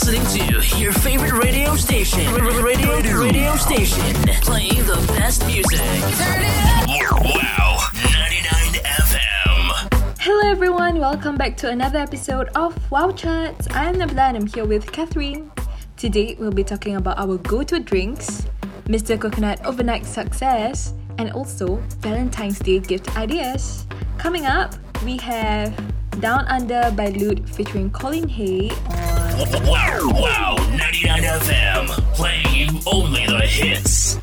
listening to your favorite radio station. Radio, radio, radio station. Playing the best music. Wow. 99 FM. Hello everyone, welcome back to another episode of Wow Charts. I am Nabila and I'm here with Catherine. Today we'll be talking about our go-to drinks, Mr. Coconut overnight success, and also Valentine's Day gift ideas. Coming up, we have Down Under by Luude featuring Colin Hay Wow. Wow. 99 FM. Playing you only the hits.